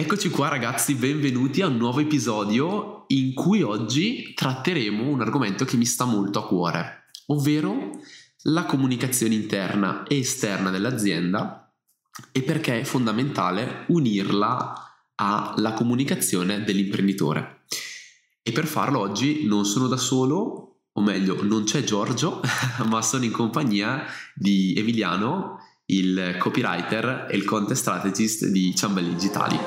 Eccoci qua ragazzi, benvenuti a un nuovo episodio in cui oggi tratteremo un argomento che mi sta molto a cuore, ovvero la comunicazione interna e esterna dell'azienda e perché è fondamentale unirla alla comunicazione dell'imprenditore. E per farlo oggi non sono da solo, o meglio, non c'è Giorgio, ma sono in compagnia di Emiliano il copywriter e il content strategist di Ciambelli Digitali.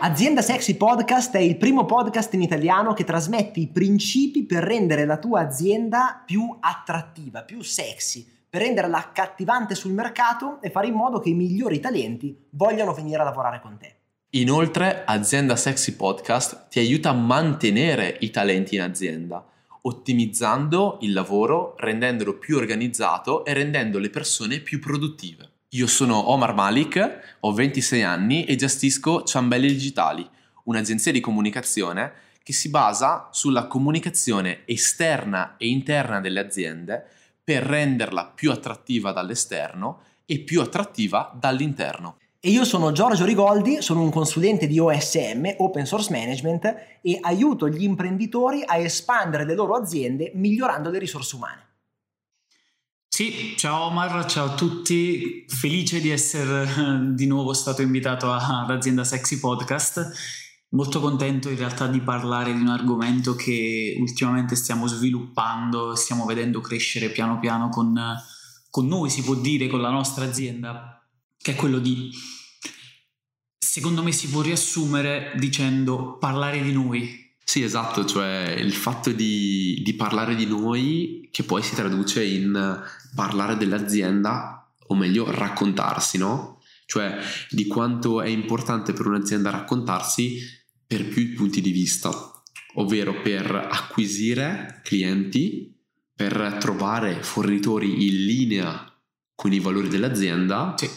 Azienda Sexy Podcast è il primo podcast in italiano che trasmette i principi per rendere la tua azienda più attrattiva, più sexy, per renderla accattivante sul mercato e fare in modo che i migliori talenti vogliano venire a lavorare con te. Inoltre, Azienda Sexy Podcast ti aiuta a mantenere i talenti in azienda, ottimizzando il lavoro, rendendolo più organizzato e rendendo le persone più produttive. Io sono Omar Malik, ho 26 anni e gestisco Ciambelli Digitali, un'agenzia di comunicazione che si basa sulla comunicazione esterna e interna delle aziende per renderla più attrattiva dall'esterno e più attrattiva dall'interno. E io sono Giorgio Rigoldi, sono un consulente di OSM, Open Source Management, e aiuto gli imprenditori a espandere le loro aziende migliorando le risorse umane. Sì, ciao Omar, ciao a tutti, felice di essere eh, di nuovo stato invitato ad Azienda Sexy Podcast, molto contento in realtà di parlare di un argomento che ultimamente stiamo sviluppando, stiamo vedendo crescere piano piano con, con noi, si può dire, con la nostra azienda che è quello di, secondo me si può riassumere dicendo parlare di noi. Sì, esatto, cioè il fatto di, di parlare di noi che poi si traduce in parlare dell'azienda, o meglio raccontarsi, no? Cioè di quanto è importante per un'azienda raccontarsi per più punti di vista, ovvero per acquisire clienti, per trovare fornitori in linea con i valori dell'azienda sì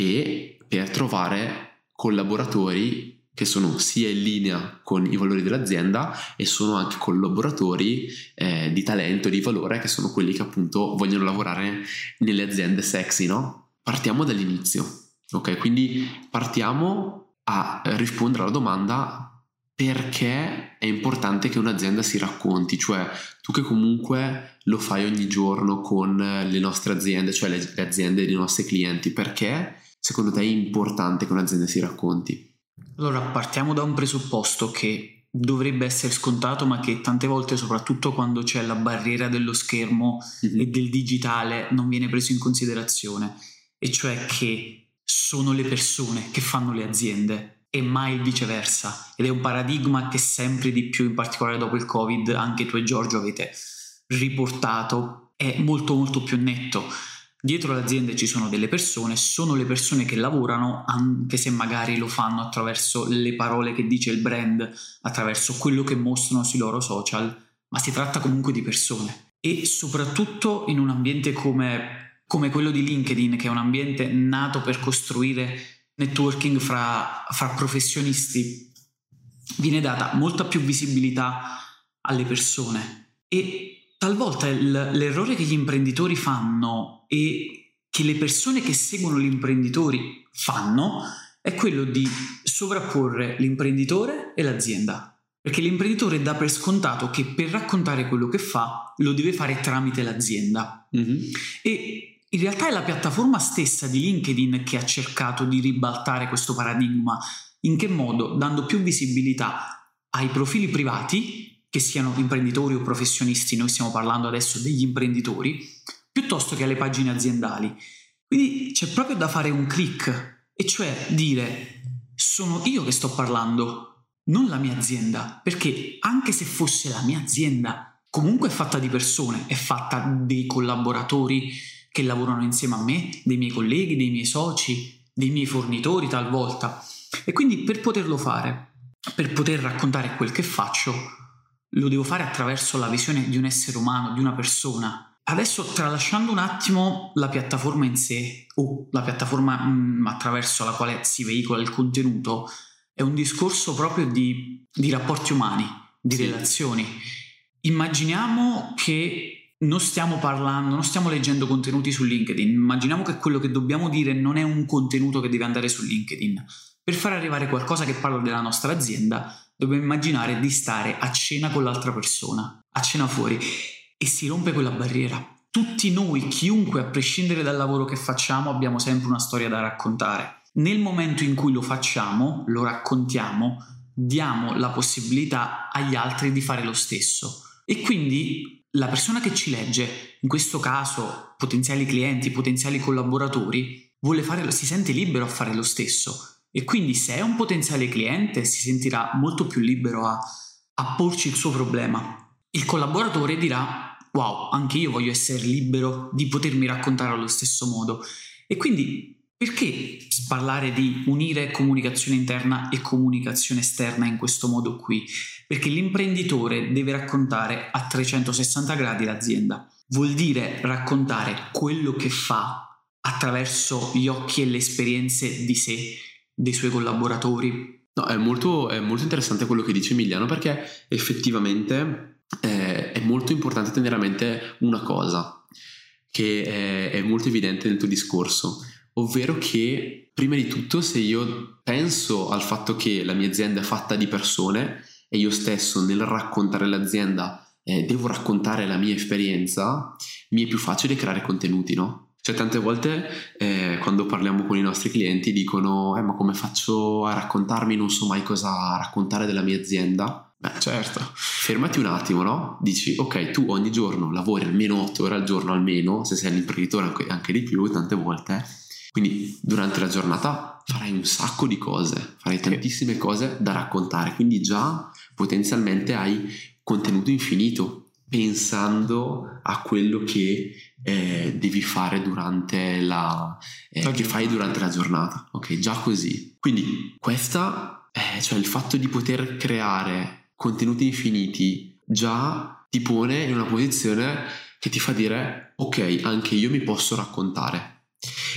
e per trovare collaboratori che sono sia in linea con i valori dell'azienda e sono anche collaboratori eh, di talento, di valore, che sono quelli che appunto vogliono lavorare nelle aziende sexy, no? Partiamo dall'inizio, ok? Quindi partiamo a rispondere alla domanda perché è importante che un'azienda si racconti, cioè tu che comunque lo fai ogni giorno con le nostre aziende, cioè le, le aziende dei nostri clienti, perché secondo te è importante che un'azienda si racconti? Allora, partiamo da un presupposto che dovrebbe essere scontato, ma che tante volte, soprattutto quando c'è la barriera dello schermo mm-hmm. e del digitale, non viene preso in considerazione, e cioè che sono le persone che fanno le aziende e mai il viceversa. Ed è un paradigma che sempre di più, in particolare dopo il Covid, anche tu e Giorgio avete riportato, è molto molto più netto Dietro le aziende ci sono delle persone, sono le persone che lavorano, anche se magari lo fanno attraverso le parole che dice il brand, attraverso quello che mostrano sui loro social, ma si tratta comunque di persone. E soprattutto in un ambiente come, come quello di LinkedIn, che è un ambiente nato per costruire networking fra, fra professionisti, viene data molta più visibilità alle persone. E talvolta il, l'errore che gli imprenditori fanno e che le persone che seguono gli imprenditori fanno è quello di sovrapporre l'imprenditore e l'azienda. Perché l'imprenditore dà per scontato che per raccontare quello che fa lo deve fare tramite l'azienda. Mm-hmm. E in realtà è la piattaforma stessa di LinkedIn che ha cercato di ribaltare questo paradigma. In che modo? Dando più visibilità ai profili privati che siano imprenditori o professionisti, noi stiamo parlando adesso degli imprenditori, piuttosto che alle pagine aziendali. Quindi c'è proprio da fare un click, e cioè dire sono io che sto parlando, non la mia azienda, perché anche se fosse la mia azienda, comunque è fatta di persone, è fatta dei collaboratori che lavorano insieme a me, dei miei colleghi, dei miei soci, dei miei fornitori talvolta. E quindi per poterlo fare, per poter raccontare quel che faccio, lo devo fare attraverso la visione di un essere umano, di una persona. Adesso, tralasciando un attimo la piattaforma in sé o la piattaforma mh, mm, attraverso la quale si veicola il contenuto, è un discorso proprio di, di rapporti umani, di sì. relazioni. Immaginiamo che non stiamo parlando, non stiamo leggendo contenuti su LinkedIn. Immaginiamo che quello che dobbiamo dire non è un contenuto che deve andare su LinkedIn. Per far arrivare qualcosa che parla della nostra azienda, dobbiamo immaginare di stare a cena con l'altra persona, a cena fuori, e si rompe quella barriera. Tutti noi, chiunque, a prescindere dal lavoro che facciamo, abbiamo sempre una storia da raccontare. Nel momento in cui lo facciamo, lo raccontiamo, diamo la possibilità agli altri di fare lo stesso. E quindi la persona che ci legge, in questo caso potenziali clienti, potenziali collaboratori, fare, si sente libero a fare lo stesso. E quindi se è un potenziale cliente si sentirà molto più libero a, a porci il suo problema. Il collaboratore dirà, wow, anche io voglio essere libero di potermi raccontare allo stesso modo. E quindi perché parlare di unire comunicazione interna e comunicazione esterna in questo modo qui? Perché l'imprenditore deve raccontare a 360 gradi l'azienda. Vuol dire raccontare quello che fa attraverso gli occhi e le esperienze di sé, dei suoi collaboratori. No, è molto, è molto interessante quello che dice Emiliano perché effettivamente eh, è molto importante tenere a mente una cosa che è, è molto evidente nel tuo discorso ovvero che prima di tutto se io penso al fatto che la mia azienda è fatta di persone e io stesso nel raccontare l'azienda eh, devo raccontare la mia esperienza, mi è più facile creare contenuti, no? Cioè tante volte eh, quando parliamo con i nostri clienti dicono eh, ma come faccio a raccontarmi, non so mai cosa raccontare della mia azienda. Beh certo, fermati un attimo, no? Dici ok, tu ogni giorno lavori almeno 8 ore al giorno almeno, se sei l'imprenditore anche, anche di più tante volte, quindi durante la giornata farai un sacco di cose, farai tantissime cose da raccontare, quindi già potenzialmente hai contenuto infinito pensando a quello che eh, devi fare durante la eh, che fai durante la giornata. Ok, già così. Quindi questa, eh, cioè il fatto di poter creare contenuti infiniti già ti pone in una posizione che ti fa dire ok, anche io mi posso raccontare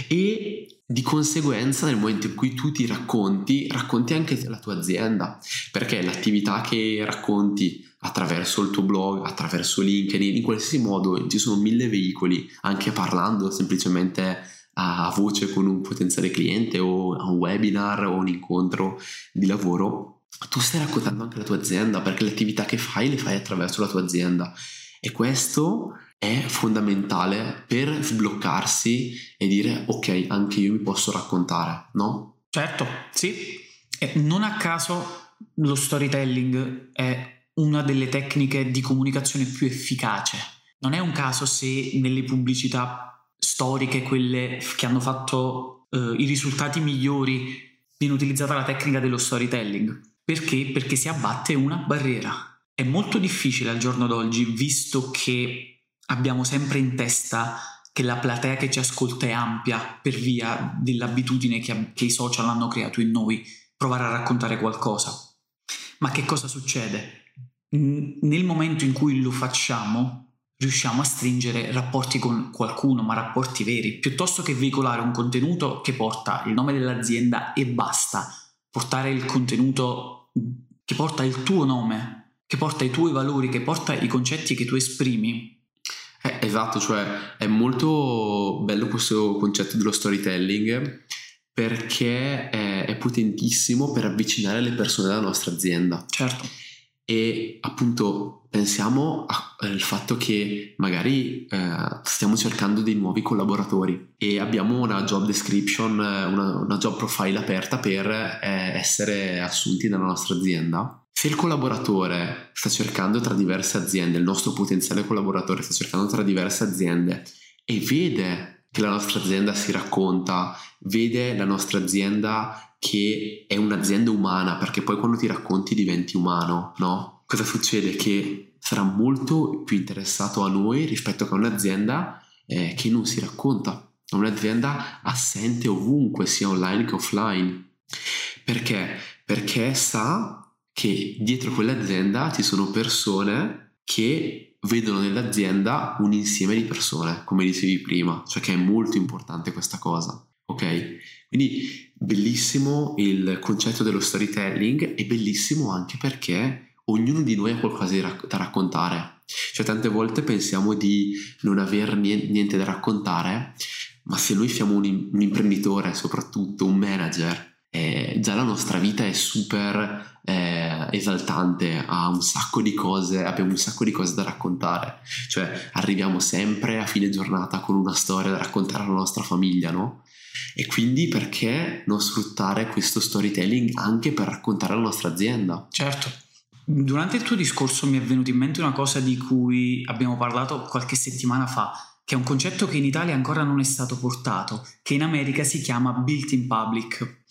e di conseguenza nel momento in cui tu ti racconti, racconti anche la tua azienda, perché l'attività che racconti attraverso il tuo blog, attraverso LinkedIn, in qualsiasi modo ci sono mille veicoli, anche parlando semplicemente a voce con un potenziale cliente o a un webinar o un incontro di lavoro, tu stai raccontando anche la tua azienda perché le attività che fai le fai attraverso la tua azienda. E questo è fondamentale per sbloccarsi e dire ok, anche io mi posso raccontare, no? Certo, sì. E non a caso lo storytelling è una delle tecniche di comunicazione più efficace. Non è un caso se nelle pubblicità storiche, quelle che hanno fatto eh, i risultati migliori, viene utilizzata la tecnica dello storytelling. Perché? Perché si abbatte una barriera. È molto difficile al giorno d'oggi, visto che abbiamo sempre in testa che la platea che ci ascolta è ampia per via dell'abitudine che, che i social hanno creato in noi, provare a raccontare qualcosa. Ma che cosa succede? Nel momento in cui lo facciamo, riusciamo a stringere rapporti con qualcuno, ma rapporti veri, piuttosto che veicolare un contenuto che porta il nome dell'azienda e basta, portare il contenuto che porta il tuo nome, che porta i tuoi valori, che porta i concetti che tu esprimi, eh, esatto, cioè è molto bello questo concetto dello storytelling perché è, è potentissimo per avvicinare le persone alla nostra azienda. Certo. E appunto pensiamo al fatto che magari eh, stiamo cercando dei nuovi collaboratori e abbiamo una job description, una, una job profile aperta per eh, essere assunti nella nostra azienda se il collaboratore sta cercando tra diverse aziende, il nostro potenziale collaboratore sta cercando tra diverse aziende e vede che la nostra azienda si racconta, vede la nostra azienda che è un'azienda umana, perché poi quando ti racconti diventi umano, no? Cosa succede? Che sarà molto più interessato a noi rispetto a un'azienda eh, che non si racconta, un'azienda assente ovunque, sia online che offline. Perché? Perché sa che dietro quell'azienda ci sono persone che vedono nell'azienda un insieme di persone, come dicevi prima, cioè che è molto importante questa cosa, ok? Quindi bellissimo il concetto dello storytelling e bellissimo anche perché ognuno di noi ha qualcosa da raccontare. Cioè tante volte pensiamo di non avere niente da raccontare, ma se noi siamo un, un imprenditore, soprattutto un manager, eh, già la nostra vita è super eh, esaltante, ha un sacco di cose, abbiamo un sacco di cose da raccontare, cioè arriviamo sempre a fine giornata con una storia da raccontare alla nostra famiglia, no? E quindi perché non sfruttare questo storytelling anche per raccontare la nostra azienda? Certo. Durante il tuo discorso mi è venuta in mente una cosa di cui abbiamo parlato qualche settimana fa, che è un concetto che in Italia ancora non è stato portato, che in America si chiama built in public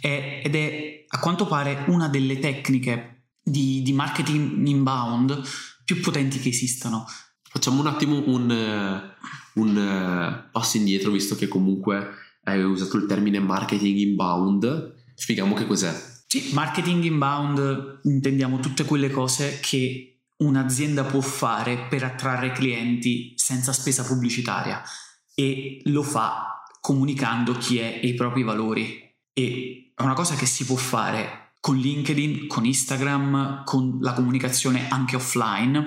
è, ed è a quanto pare una delle tecniche di, di marketing inbound più potenti che esistano. Facciamo un attimo un, eh, un uh, passo indietro, visto che comunque hai usato il termine marketing inbound. Spieghiamo che cos'è. Sì, marketing inbound intendiamo tutte quelle cose che un'azienda può fare per attrarre clienti senza spesa pubblicitaria e lo fa comunicando chi è e i propri valori. E è una cosa che si può fare con LinkedIn, con Instagram, con la comunicazione anche offline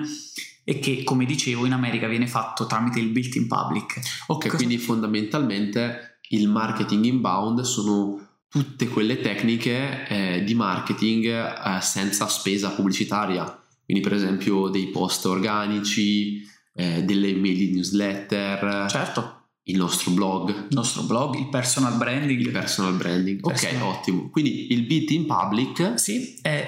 e che, come dicevo, in America viene fatto tramite il built-in public. Ok, cosa... quindi fondamentalmente il marketing inbound sono tutte quelle tecniche eh, di marketing eh, senza spesa pubblicitaria, quindi per esempio dei post organici, eh, delle email di newsletter. Certo. Il nostro blog. Il nostro blog, il personal branding. Il personal branding. Personal. Ok, ottimo. Quindi il beat in public. Sì, è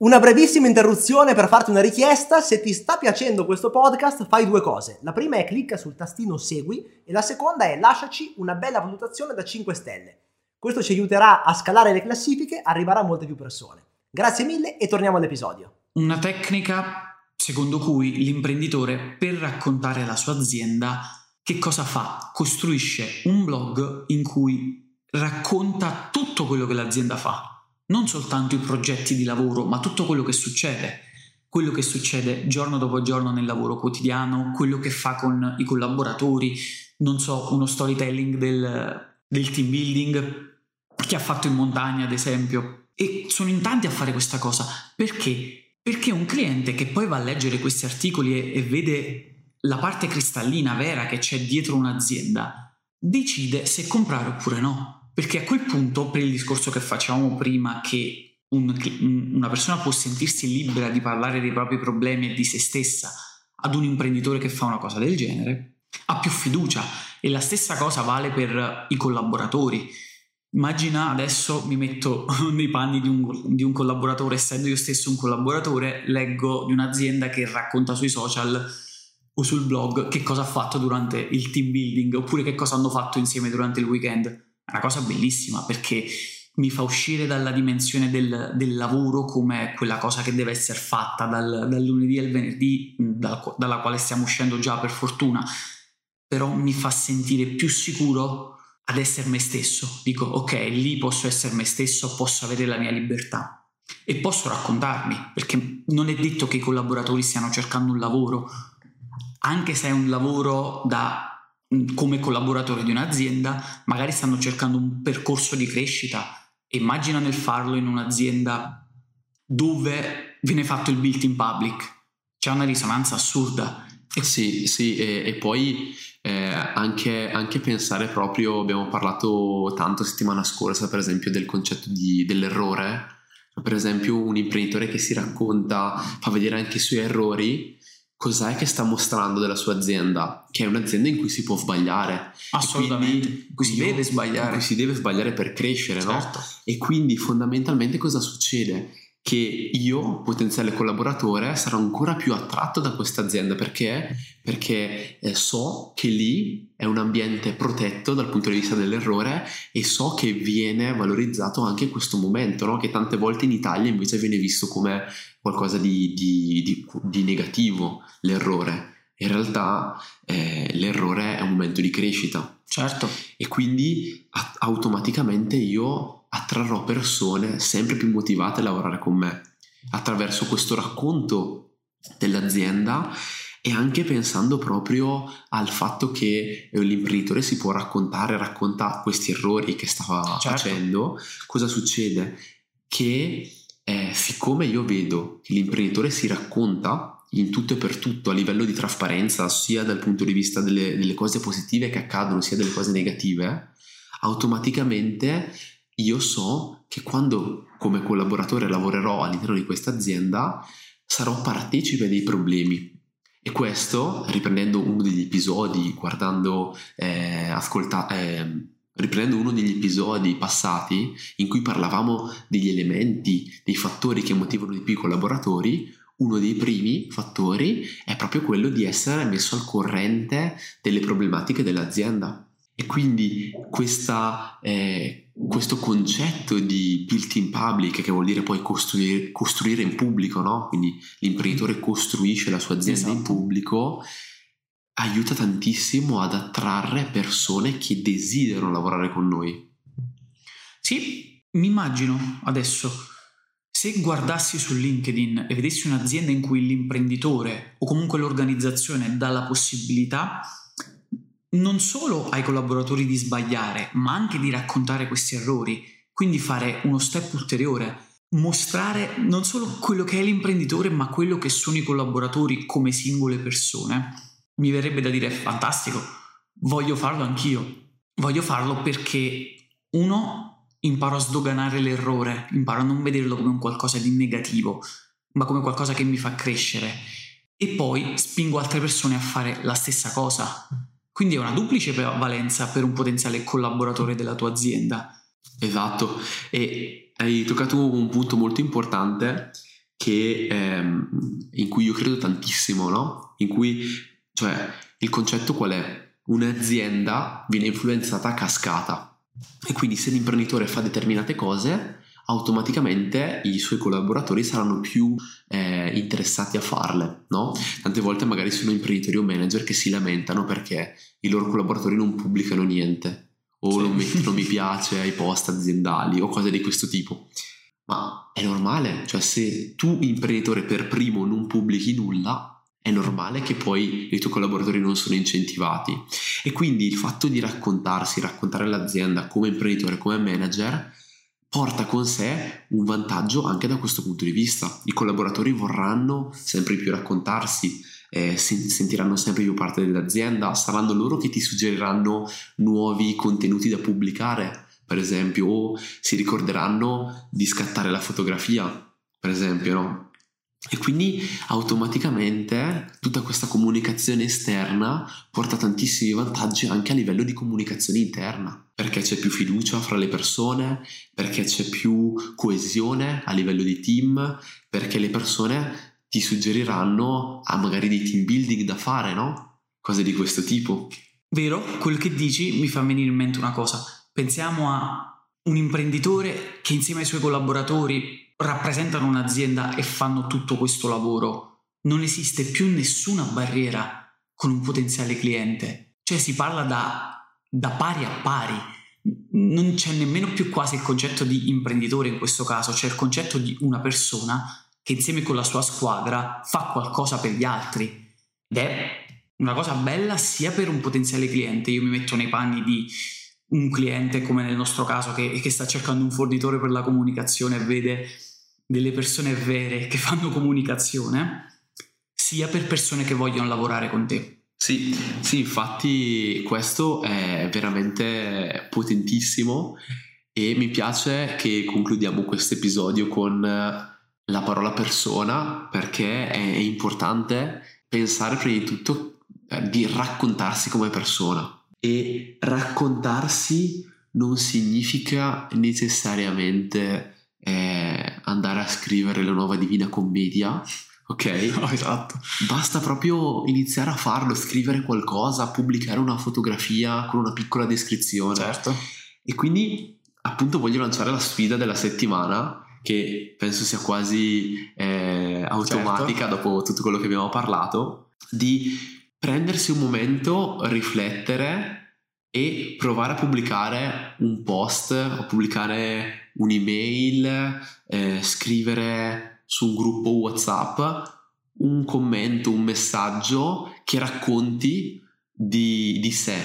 una brevissima interruzione per farti una richiesta, se ti sta piacendo questo podcast fai due cose. La prima è clicca sul tastino segui e la seconda è lasciaci una bella valutazione da 5 stelle. Questo ci aiuterà a scalare le classifiche, arriverà a molte più persone. Grazie mille e torniamo all'episodio. Una tecnica secondo cui l'imprenditore per raccontare la sua azienda che cosa fa? Costruisce un blog in cui racconta tutto quello che l'azienda fa non soltanto i progetti di lavoro, ma tutto quello che succede, quello che succede giorno dopo giorno nel lavoro quotidiano, quello che fa con i collaboratori, non so, uno storytelling del, del team building che ha fatto in montagna, ad esempio. E sono in tanti a fare questa cosa. Perché? Perché un cliente che poi va a leggere questi articoli e, e vede la parte cristallina vera che c'è dietro un'azienda, decide se comprare oppure no. Perché a quel punto, per il discorso che facevamo prima, che un, una persona può sentirsi libera di parlare dei propri problemi e di se stessa ad un imprenditore che fa una cosa del genere, ha più fiducia e la stessa cosa vale per i collaboratori. Immagina adesso mi metto nei panni di un, di un, collaboratore, essendo io stesso un collaboratore, leggo di un'azienda che racconta sui social o sul blog che cosa ha fatto durante il team building oppure che cosa hanno fatto insieme durante il weekend. Una cosa bellissima perché mi fa uscire dalla dimensione del, del lavoro come quella cosa che deve essere fatta dal, dal lunedì al venerdì, dal, dalla quale stiamo uscendo già per fortuna, però mi fa sentire più sicuro ad essere me stesso. Dico, ok, lì posso essere me stesso, posso avere la mia libertà e posso raccontarmi, perché non è detto che i collaboratori stiano cercando un lavoro, anche se è un lavoro da come collaboratore di un'azienda, magari stanno cercando un percorso di crescita. Immagina nel farlo in un'azienda dove viene fatto il built in public. C'è una risonanza assurda. Sì, sì, e, e poi eh, anche, anche, pensare proprio, abbiamo parlato tanto settimana scorsa, per esempio, del concetto di, dell'errore. Per esempio, un imprenditore che si racconta, fa vedere anche i suoi errori cos'è che sta mostrando della sua azienda, che è un'azienda in cui si può sbagliare. Assolutamente, in cui si deve sbagliare. In cui si deve sbagliare per crescere, certo. no? E quindi fondamentalmente cosa succede? Che io, potenziale collaboratore, sarò ancora più attratto da questa azienda perché, perché eh, so che lì è un ambiente protetto dal punto di vista dell'errore e so che viene valorizzato anche questo momento, no? che tante volte in Italia invece viene visto come qualcosa di, di, di, di negativo, l'errore. In realtà eh, l'errore è un momento di crescita. Certo. E quindi a- automaticamente io attrarrò persone sempre più motivate a lavorare con me attraverso questo racconto dell'azienda e anche pensando proprio al fatto che l'imprenditore si può raccontare, racconta questi errori che stava certo. facendo, cosa succede? Che eh, siccome io vedo che l'imprenditore si racconta in tutto e per tutto a livello di trasparenza, sia dal punto di vista delle, delle cose positive che accadono, sia delle cose negative, automaticamente io so che quando come collaboratore lavorerò all'interno di questa azienda sarò partecipe dei problemi. E questo, riprendendo uno degli episodi, guardando, eh, ascolta, eh, riprendendo uno degli episodi passati in cui parlavamo degli elementi, dei fattori che motivano di più i collaboratori, uno dei primi fattori è proprio quello di essere messo al corrente delle problematiche dell'azienda. E quindi questa, eh, questo concetto di built in public, che vuol dire poi costruire, costruire in pubblico, no? quindi l'imprenditore costruisce la sua azienda esatto. in pubblico, aiuta tantissimo ad attrarre persone che desiderano lavorare con noi. Sì, mi immagino adesso, se guardassi su LinkedIn e vedessi un'azienda in cui l'imprenditore o comunque l'organizzazione dà la possibilità non solo ai collaboratori di sbagliare, ma anche di raccontare questi errori, quindi fare uno step ulteriore, mostrare non solo quello che è l'imprenditore, ma quello che sono i collaboratori come singole persone. Mi verrebbe da dire fantastico, voglio farlo anch'io. Voglio farlo perché uno imparo a sdoganare l'errore, imparo a non vederlo come un qualcosa di negativo, ma come qualcosa che mi fa crescere. E poi spingo altre persone a fare la stessa cosa quindi è una duplice valenza per un potenziale collaboratore della tua azienda. Esatto, e hai toccato un punto molto importante che, ehm, in cui io credo tantissimo, no? In cui, cioè, il concetto qual è? Un'azienda viene influenzata a cascata e quindi se l'imprenditore fa determinate cose, automaticamente i suoi collaboratori saranno più eh, interessati a farle, no? Tante volte magari sono imprenditori o manager che si lamentano perché i loro collaboratori non pubblicano niente o sì. non mettono mi piace ai post aziendali o cose di questo tipo. Ma è normale, cioè se tu imprenditore per primo non pubblichi nulla, è normale che poi i tuoi collaboratori non sono incentivati. E quindi il fatto di raccontarsi, raccontare l'azienda come imprenditore, come manager, porta con sé un vantaggio anche da questo punto di vista. I collaboratori vorranno sempre più raccontarsi, eh, sentiranno sempre più parte dell'azienda, saranno loro che ti suggeriranno nuovi contenuti da pubblicare, per esempio, o si ricorderanno di scattare la fotografia, per esempio, no? E quindi automaticamente tutta questa comunicazione esterna porta tantissimi vantaggi anche a livello di comunicazione interna, perché c'è più fiducia fra le persone, perché c'è più coesione a livello di team, perché le persone ti suggeriranno a magari dei team building da fare, no? Cose di questo tipo. Vero, quel che dici mi fa venire in mente una cosa. Pensiamo a un imprenditore che insieme ai suoi collaboratori rappresentano un'azienda e fanno tutto questo lavoro, non esiste più nessuna barriera con un potenziale cliente. Cioè si parla da, da pari a pari. Non c'è nemmeno più quasi il concetto di imprenditore in questo caso, c'è il concetto di una persona che insieme con la sua squadra fa qualcosa per gli altri. Ed è una cosa bella sia per un potenziale cliente, io mi metto nei panni di un cliente come nel nostro caso che, che sta cercando un fornitore per la comunicazione e vede delle persone vere che fanno comunicazione, sia per persone che vogliono lavorare con te. Sì, sì, infatti questo è veramente potentissimo e mi piace che concludiamo questo episodio con la parola persona perché è importante pensare prima di tutto eh, di raccontarsi come persona e raccontarsi non significa necessariamente eh, andare a scrivere la nuova Divina Commedia, ok? No, esatto. Basta proprio iniziare a farlo, scrivere qualcosa, pubblicare una fotografia con una piccola descrizione. Certo. E quindi appunto voglio lanciare la sfida della settimana che penso sia quasi eh, automatica certo. dopo tutto quello che abbiamo parlato, di prendersi un momento, riflettere e provare a pubblicare un post o pubblicare un'email, eh, scrivere su un gruppo WhatsApp un commento, un messaggio che racconti di, di sé.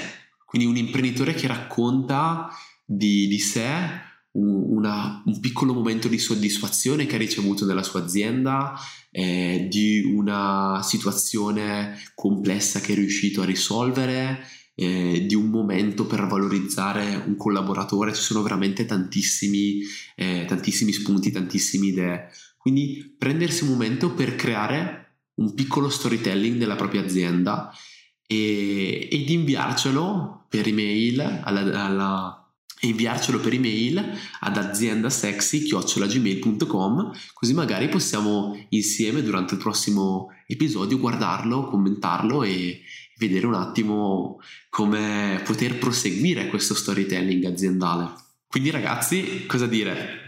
Quindi un imprenditore che racconta di, di sé un, una, un piccolo momento di soddisfazione che ha ricevuto nella sua azienda, eh, di una situazione complessa che è riuscito a risolvere, eh, di un momento per valorizzare un collaboratore, ci sono veramente tantissimi, eh, tantissimi spunti, tantissime idee. Quindi prendersi un momento per creare un piccolo storytelling della propria azienda e, ed inviarcelo per email alla, alla inviarcelo per email ad aziendasexy.gmail.com così magari possiamo insieme durante il prossimo episodio guardarlo, commentarlo e vedere un attimo come poter proseguire questo storytelling aziendale. Quindi ragazzi, cosa dire?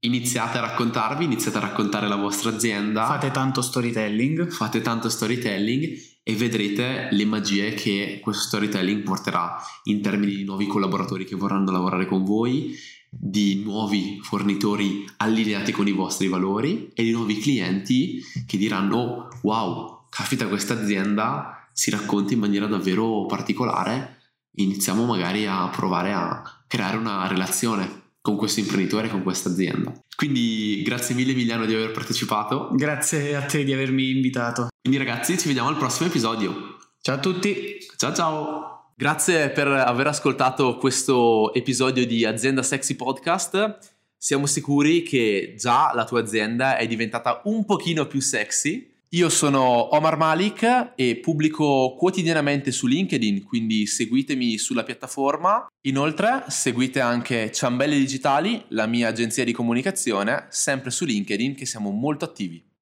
iniziate a raccontarvi, iniziate a raccontare la vostra azienda. Fate tanto storytelling. Fate tanto storytelling e vedrete le magie che questo storytelling porterà in termini di nuovi collaboratori che vorranno lavorare con voi, di nuovi fornitori allineati con i vostri valori e di nuovi clienti che diranno wow, caspita questa azienda si racconta in maniera davvero particolare. Iniziamo magari a provare a creare una relazione con questo imprenditore, con questa azienda. Quindi grazie mille Emiliano di aver partecipato. Grazie a te di avermi invitato. Quindi ragazzi ci vediamo al prossimo episodio. Ciao a tutti. Ciao ciao. Grazie per aver ascoltato questo episodio di Azienda Sexy Podcast. Siamo sicuri che già la tua azienda è diventata un pochino più sexy io sono Omar Malik e pubblico quotidianamente su LinkedIn, quindi seguitemi sulla piattaforma. Inoltre seguite anche Ciambelle Digitali, la mia agenzia di comunicazione, sempre su LinkedIn che siamo molto attivi.